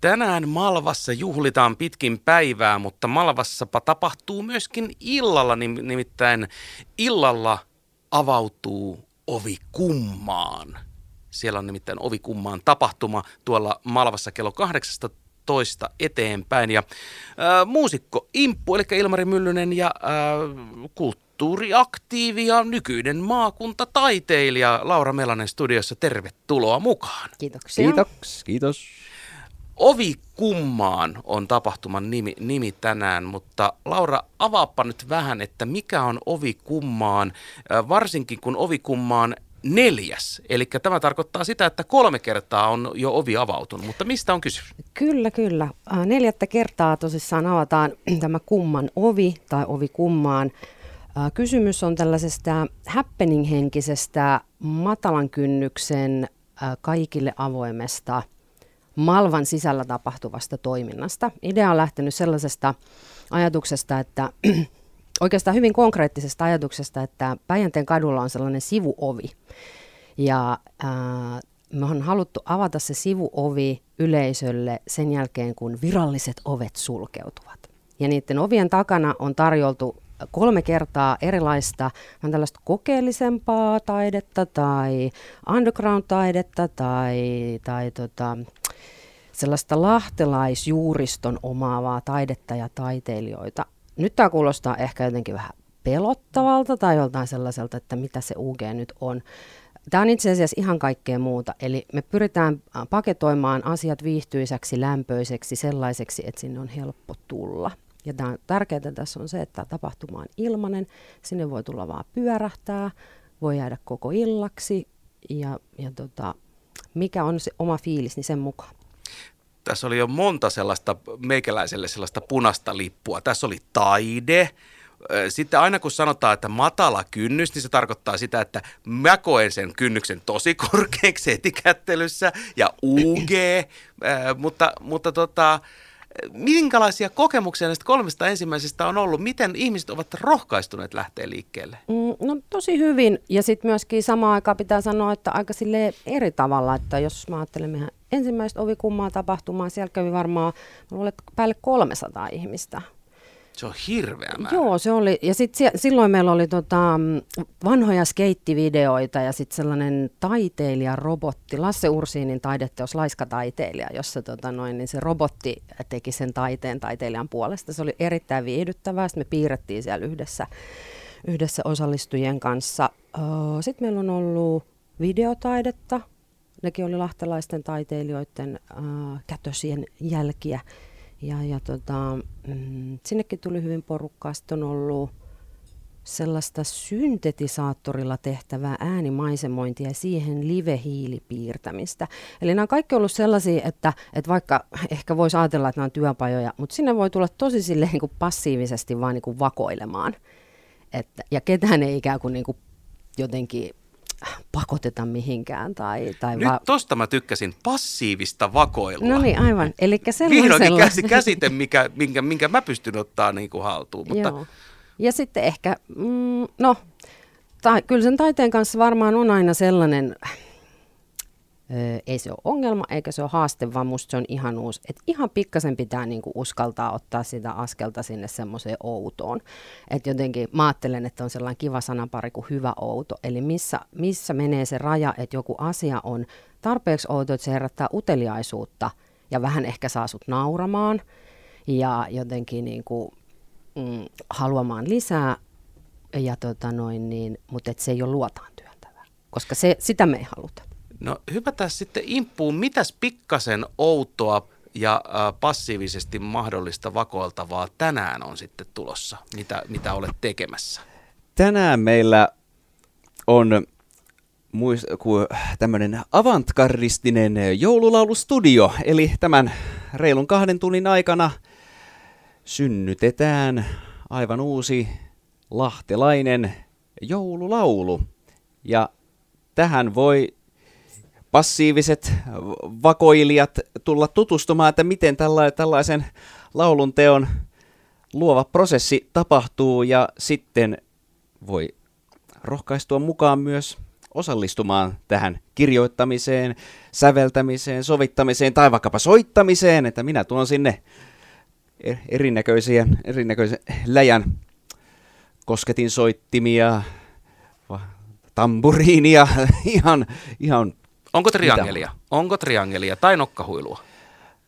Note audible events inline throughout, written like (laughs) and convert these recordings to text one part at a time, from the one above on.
Tänään Malvassa juhlitaan pitkin päivää, mutta Malvassapa tapahtuu myöskin illalla, nimittäin illalla avautuu ovi kummaan. Siellä on nimittäin ovi kummaan tapahtuma tuolla Malvassa kello 18 eteenpäin. Ja ää, muusikko Imppu, eli Ilmari Myllynen ja ää, kulttuuriaktiivi ja nykyinen maakuntataiteilija Laura Melanen studiossa. Tervetuloa mukaan. Kiitoksia. Kiitos. Kiitos. Ovi kummaan on tapahtuman nimi, nimi tänään, mutta Laura, avaappa nyt vähän, että mikä on ovi kummaan, varsinkin kun ovi kummaan neljäs. Eli tämä tarkoittaa sitä, että kolme kertaa on jo ovi avautunut, mutta mistä on kysymys? Kyllä, kyllä. Neljättä kertaa tosissaan avataan (clears throat) tämä kumman ovi tai ovi kummaan. Kysymys on tällaisesta happening-henkisestä matalan kynnyksen kaikille avoimesta – Malvan sisällä tapahtuvasta toiminnasta. Idea on lähtenyt sellaisesta ajatuksesta, että (clears throat) oikeastaan hyvin konkreettisesta ajatuksesta, että Päijänteen kadulla on sellainen sivuovi. Ja ää, me on haluttu avata se sivuovi yleisölle sen jälkeen, kun viralliset ovet sulkeutuvat. Ja niiden ovien takana on tarjoltu kolme kertaa erilaista on tällaista kokeellisempaa taidetta tai underground-taidetta tai, tai tota, sellaista lahtelaisjuuriston omaavaa taidetta ja taiteilijoita. Nyt tämä kuulostaa ehkä jotenkin vähän pelottavalta tai joltain sellaiselta, että mitä se UG nyt on. Tämä on itse asiassa ihan kaikkea muuta. Eli me pyritään paketoimaan asiat viihtyiseksi, lämpöiseksi, sellaiseksi, että sinne on helppo tulla. Ja tämä on tärkeää tässä on se, että tapahtuma on ilmanen. Sinne voi tulla vaan pyörähtää, voi jäädä koko illaksi ja, ja tota, mikä on se oma fiilis, niin sen mukaan tässä oli jo monta sellaista meikäläiselle sellaista punasta lippua. Tässä oli taide, sitten aina kun sanotaan, että matala kynnys, niin se tarkoittaa sitä, että mä koen sen kynnyksen tosi korkeaksi (laughs) etikättelyssä ja UG, mutta, mutta tota, minkälaisia kokemuksia näistä kolmesta ensimmäisestä on ollut? Miten ihmiset ovat rohkaistuneet lähteä liikkeelle? Mm, no tosi hyvin ja sitten myöskin samaan aikaan pitää sanoa, että aika sille eri tavalla, että jos mä ajattelen mehän ensimmäistä ovikummaa tapahtumaa, siellä kävi varmaan luulen, päälle 300 ihmistä. Se on hirveä määrä. Joo, se oli. Ja sit, silloin meillä oli tota, vanhoja skeittivideoita ja sitten sellainen taiteilijarobotti, Lasse Ursiinin taideteos Laiska-taiteilija, jossa tota, noin, niin se robotti teki sen taiteen taiteilijan puolesta. Se oli erittäin viihdyttävää. Sitten me piirrettiin siellä yhdessä, yhdessä osallistujien kanssa. Sitten meillä on ollut videotaidetta. Nekin oli lahtelaisten taiteilijoiden äh, kätösien jälkiä. Ja, ja tota, mm, sinnekin tuli hyvin porukkaa. Sitten on ollut sellaista syntetisaattorilla tehtävää äänimaisemointia ja siihen live-hiilipiirtämistä. Eli nämä on kaikki ollut sellaisia, että, että vaikka ehkä voisi ajatella, että nämä on työpajoja, mutta sinne voi tulla tosi silleen niin kuin passiivisesti vaan niin kuin vakoilemaan. Että, ja ketään ei ikään kuin, niin kuin jotenkin pakoteta mihinkään. Tai, tai Nyt va- tosta mä tykkäsin, passiivista vakoilua. No niin, aivan. Eli Vihdoinkin käsi, käsite, mikä, minkä, minkä mä pystyn ottaa niin kuin haltuun. Mutta... Joo. Ja sitten ehkä, mm, no, ta- kyllä sen taiteen kanssa varmaan on aina sellainen ei se ole ongelma eikä se ole haaste, vaan musta se on ihan uusi. Et ihan pikkasen pitää niinku uskaltaa ottaa sitä askelta sinne semmoiseen outoon. Et jotenkin mä ajattelen, että on sellainen kiva sanapari kuin hyvä outo. Eli missä, missä menee se raja, että joku asia on tarpeeksi outo, että se herättää uteliaisuutta ja vähän ehkä saa sut nauramaan ja jotenkin niinku, mm, haluamaan lisää, ja tota noin, niin, mutta et se ei ole luotaan työntävää, koska se, sitä me ei haluta. No hypätään sitten imppuun. Mitäs pikkasen outoa ja passiivisesti mahdollista vakoiltavaa tänään on sitten tulossa? Mitä, mitä olet tekemässä? Tänään meillä on tämmöinen avantgardistinen joululaulustudio, eli tämän reilun kahden tunnin aikana synnytetään aivan uusi lahtelainen joululaulu. Ja tähän voi passiiviset vakoilijat tulla tutustumaan, että miten tällaisen laulun teon luova prosessi tapahtuu. Ja sitten voi rohkaistua mukaan myös osallistumaan tähän kirjoittamiseen, säveltämiseen, sovittamiseen tai vaikkapa soittamiseen, että minä tuon sinne e- erinäköisiä, erinäköisiä läjän kosketin soittimia, tamburiinia, (laughs) ihan, ihan Onko triangelia? Mitä? Onko triangelia tai nokkahuilua?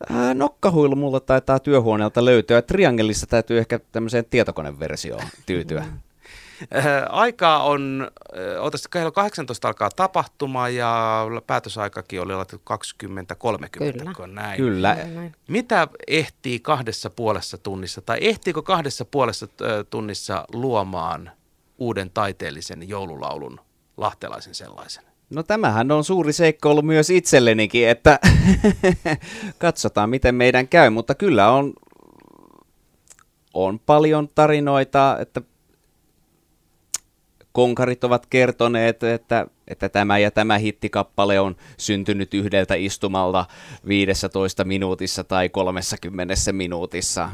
Ää, nokkahuilu mulla taitaa työhuoneelta löytyä. Triangelissa täytyy ehkä tämmöiseen tietokoneversioon tyytyä. (laughs) Aikaa on, otas kello 18 alkaa tapahtuma ja päätösaikakin oli laitettu 20.30, Kyllä. kun näin. Kyllä. Mitä ehtii kahdessa puolessa tunnissa, tai ehtiikö kahdessa puolessa tunnissa luomaan uuden taiteellisen joululaulun, lahtelaisen sellaisen? No tämähän on suuri ollut myös itsellenikin, että (laughs) katsotaan miten meidän käy, mutta kyllä on, on paljon tarinoita, että konkarit ovat kertoneet, että, että tämä ja tämä hittikappale on syntynyt yhdeltä istumalta 15 minuutissa tai 30 minuutissa.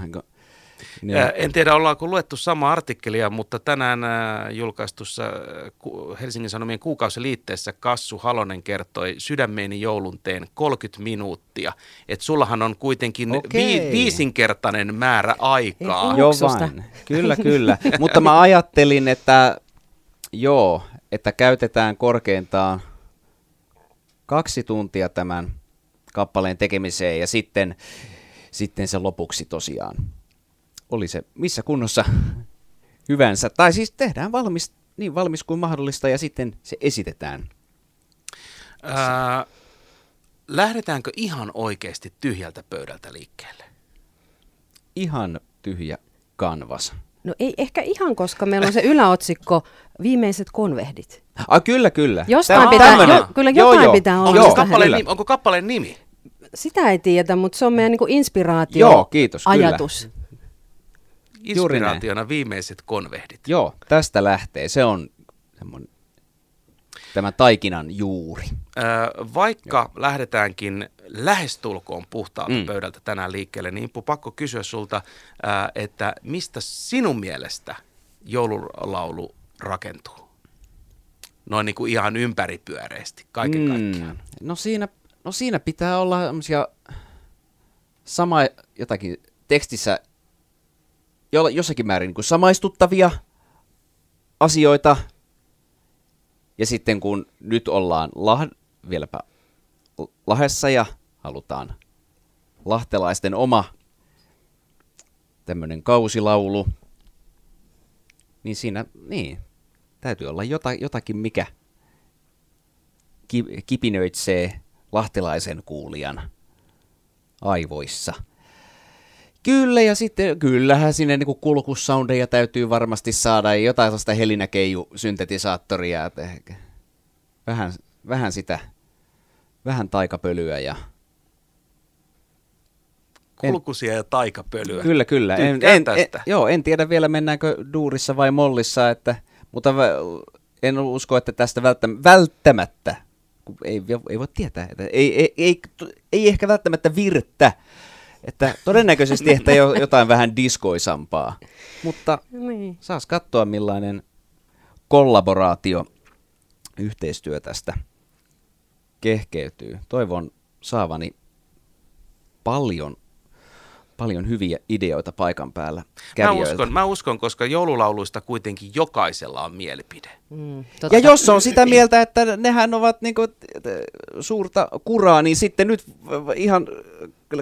Ja. En tiedä, ollaanko luettu sama artikkelia, mutta tänään julkaistussa Helsingin Sanomien kuukausiliitteessä Kassu Halonen kertoi sydämeeni joulunteen 30 minuuttia. Että sullahan on kuitenkin vi- viisinkertainen määrä aikaa. Joo vain, kyllä kyllä. (laughs) mutta mä ajattelin, että joo, että käytetään korkeintaan kaksi tuntia tämän kappaleen tekemiseen ja sitten, sitten se lopuksi tosiaan oli se missä kunnossa (laughs) hyvänsä. Tai siis tehdään valmis, niin valmis kuin mahdollista ja sitten se esitetään. Ää, lähdetäänkö ihan oikeasti tyhjältä pöydältä liikkeelle? Ihan tyhjä kanvas. No ei ehkä ihan, koska meillä on se yläotsikko Viimeiset konvehdit. Ah, kyllä, kyllä. Jostain pitää, jo, kyllä jotain joo, pitää olla. Onko, kappaleen nimi, onko kappaleen nimi? Sitä ei tiedetä, mutta se on meidän niin inspiraatio Joo, kiitos, ajatus. Kyllä inspiraationa viimeiset konvehdit. Joo, tästä lähtee. Se on semmoinen tämä taikinan juuri. Öö, vaikka Joo. lähdetäänkin lähestulkoon puhtaalta mm. pöydältä tänään liikkeelle, niin Impu, pakko kysyä sulta, että mistä sinun mielestä joululaulu rakentuu? Noin niin kuin ihan ympäripyöreästi, kaiken mm. kaikkiaan. No siinä, no siinä pitää olla sama jotakin tekstissä jo, jossakin määrin niin kuin samaistuttavia asioita. Ja sitten kun nyt ollaan lah, vieläpä Lahessa ja halutaan lahtelaisten oma tämmöinen kausilaulu, niin siinä niin, täytyy olla jota, jotakin, mikä ki, kipinöitsee lahtelaisen kuulijan aivoissa – Kyllä, ja sitten kyllähän sinne niin kulkusoundeja täytyy varmasti saada, ja jotain sellaista helinäkeiju syntetisaattoria, että vähän, vähän sitä, vähän taikapölyä ja... Kulkusia en, ja taikapölyä. Kyllä, kyllä. En, en, en, joo, en tiedä vielä mennäänkö duurissa vai mollissa, että, mutta en usko, että tästä välttämättä, ei, ei voi tietää, että ei, ei, ei, ei ehkä välttämättä virttä, että todennäköisesti ehkä jotain vähän diskoisampaa, mutta niin. saas katsoa millainen kollaboraatio, yhteistyö tästä kehkeytyy. Toivon saavani paljon paljon hyviä ideoita paikan päällä mä uskon, mä uskon, koska joululauluista kuitenkin jokaisella on mielipide. Mm, ja jos on sitä mieltä, että nehän ovat niinku suurta kuraa, niin sitten nyt ihan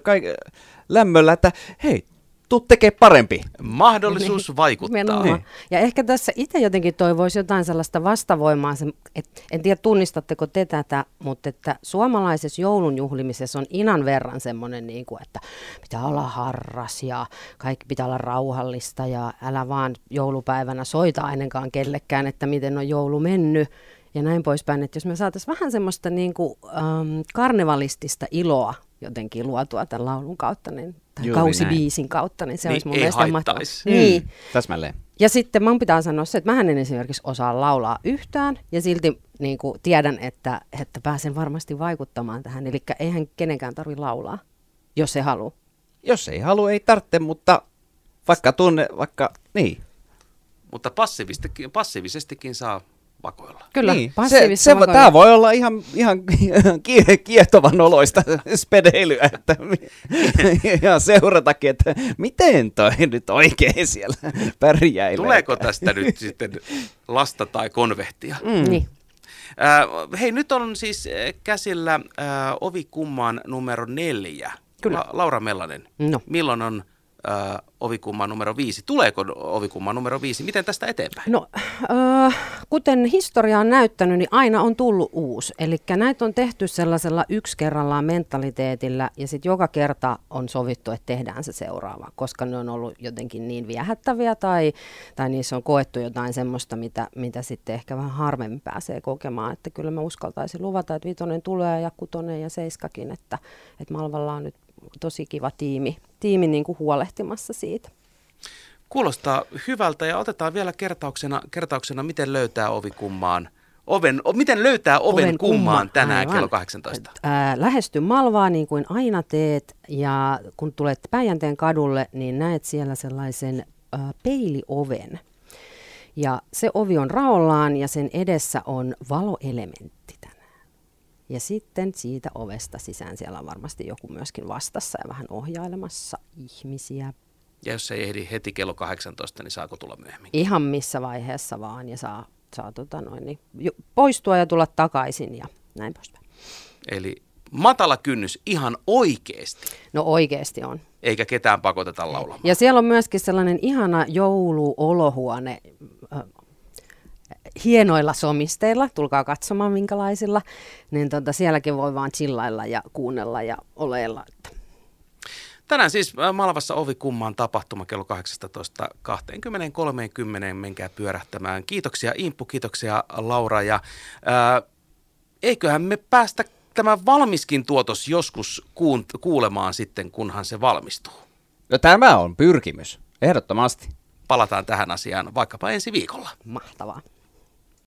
kaik- lämmöllä, että hei, tuu tekee parempi. Mahdollisuus niin, vaikuttaa. Niin. Ja ehkä tässä itse jotenkin toivoisi jotain sellaista vastavoimaa, että en tiedä tunnistatteko te tätä, mutta että suomalaisessa joulun juhlimisessa on inan verran semmoinen, niin kuin, että pitää olla harras ja kaikki pitää olla rauhallista ja älä vaan joulupäivänä soita ainakaan kellekään, että miten on joulu mennyt ja näin poispäin. Että jos me saataisiin vähän semmoista niin kuin, ähm, karnevalistista iloa jotenkin luotua tämän laulun kautta, niin, tai Juuri kausibiisin näin. kautta, niin se niin olisi mun mielestä mahtavaa. Niin. Mm, täsmälleen. Ja sitten mun pitää sanoa se, että mä en esimerkiksi osaa laulaa yhtään, ja silti niin kuin, tiedän, että, että pääsen varmasti vaikuttamaan tähän. Eli eihän kenenkään tarvitse laulaa, jos ei halua. Jos ei halua, ei tarvitse, mutta vaikka tunne, vaikka niin. Mutta passiivisestikin, passiivisestikin saa vakoilla. Kyllä, niin. se, passiivista se, vakoilua. tämä voi olla ihan, ihan (laughs) kie- kiehtovan oloista (laughs) spedeilyä, että (laughs) ja seuratakin, että miten toi nyt oikein siellä pärjäilee. Tuleeko tästä nyt sitten lasta tai konvehtia? Mm. Niin. Äh, hei, nyt on siis käsillä äh, ovikumman numero neljä. Kyllä. La- Laura Mellanen, No. milloin on äh, ovikumman numero viisi? Tuleeko ovikumman numero viisi? Miten tästä eteenpäin? No, äh, kuten historia on näyttänyt, niin aina on tullut uusi. Eli näitä on tehty sellaisella yksi kerrallaan mentaliteetillä ja sitten joka kerta on sovittu, että tehdään se seuraava, koska ne on ollut jotenkin niin viehättäviä tai, tai niissä on koettu jotain semmoista, mitä, mitä sitten ehkä vähän harvemmin pääsee kokemaan. Että kyllä mä uskaltaisin luvata, että vitonen tulee ja kutonen ja seiskakin, että, että Malvalla on nyt tosi kiva tiimi, tiimi niin kuin huolehtimassa siitä. Kuulostaa hyvältä ja otetaan vielä kertauksena, kertauksena miten löytää ovikummaan. Oven, o, miten löytää oven, Oven kummaan kumma, tänään aivan. kello 18? Ää, lähesty Malvaa niin kuin aina teet ja kun tulet Päijänteen kadulle, niin näet siellä sellaisen ää, peilioven. Ja se ovi on raollaan ja sen edessä on valoelementti tänään. Ja sitten siitä ovesta sisään siellä on varmasti joku myöskin vastassa ja vähän ohjailemassa ihmisiä. Ja jos ei ehdi heti kello 18, niin saako tulla myöhemmin? Ihan missä vaiheessa vaan ja saa, saa tota noin, niin, poistua ja tulla takaisin ja näin poispäin. Eli matala kynnys ihan oikeasti, No oikeasti on. eikä ketään pakoteta laulamaan. Ja siellä on myöskin sellainen ihana jouluolohuone hienoilla somisteilla, tulkaa katsomaan minkälaisilla, niin tota, sielläkin voi vaan chillailla ja kuunnella ja oleilla. Että Tänään siis äh, Malvassa ovi kummaan tapahtuma kello 18 20.30. Menkää pyörähtämään. Kiitoksia Impu, kiitoksia Laura. Ja, ää, eiköhän me päästä tämä valmiskin tuotos joskus kuun, kuulemaan sitten, kunhan se valmistuu. No tämä on pyrkimys, ehdottomasti. Palataan tähän asiaan vaikkapa ensi viikolla. mahtavaa.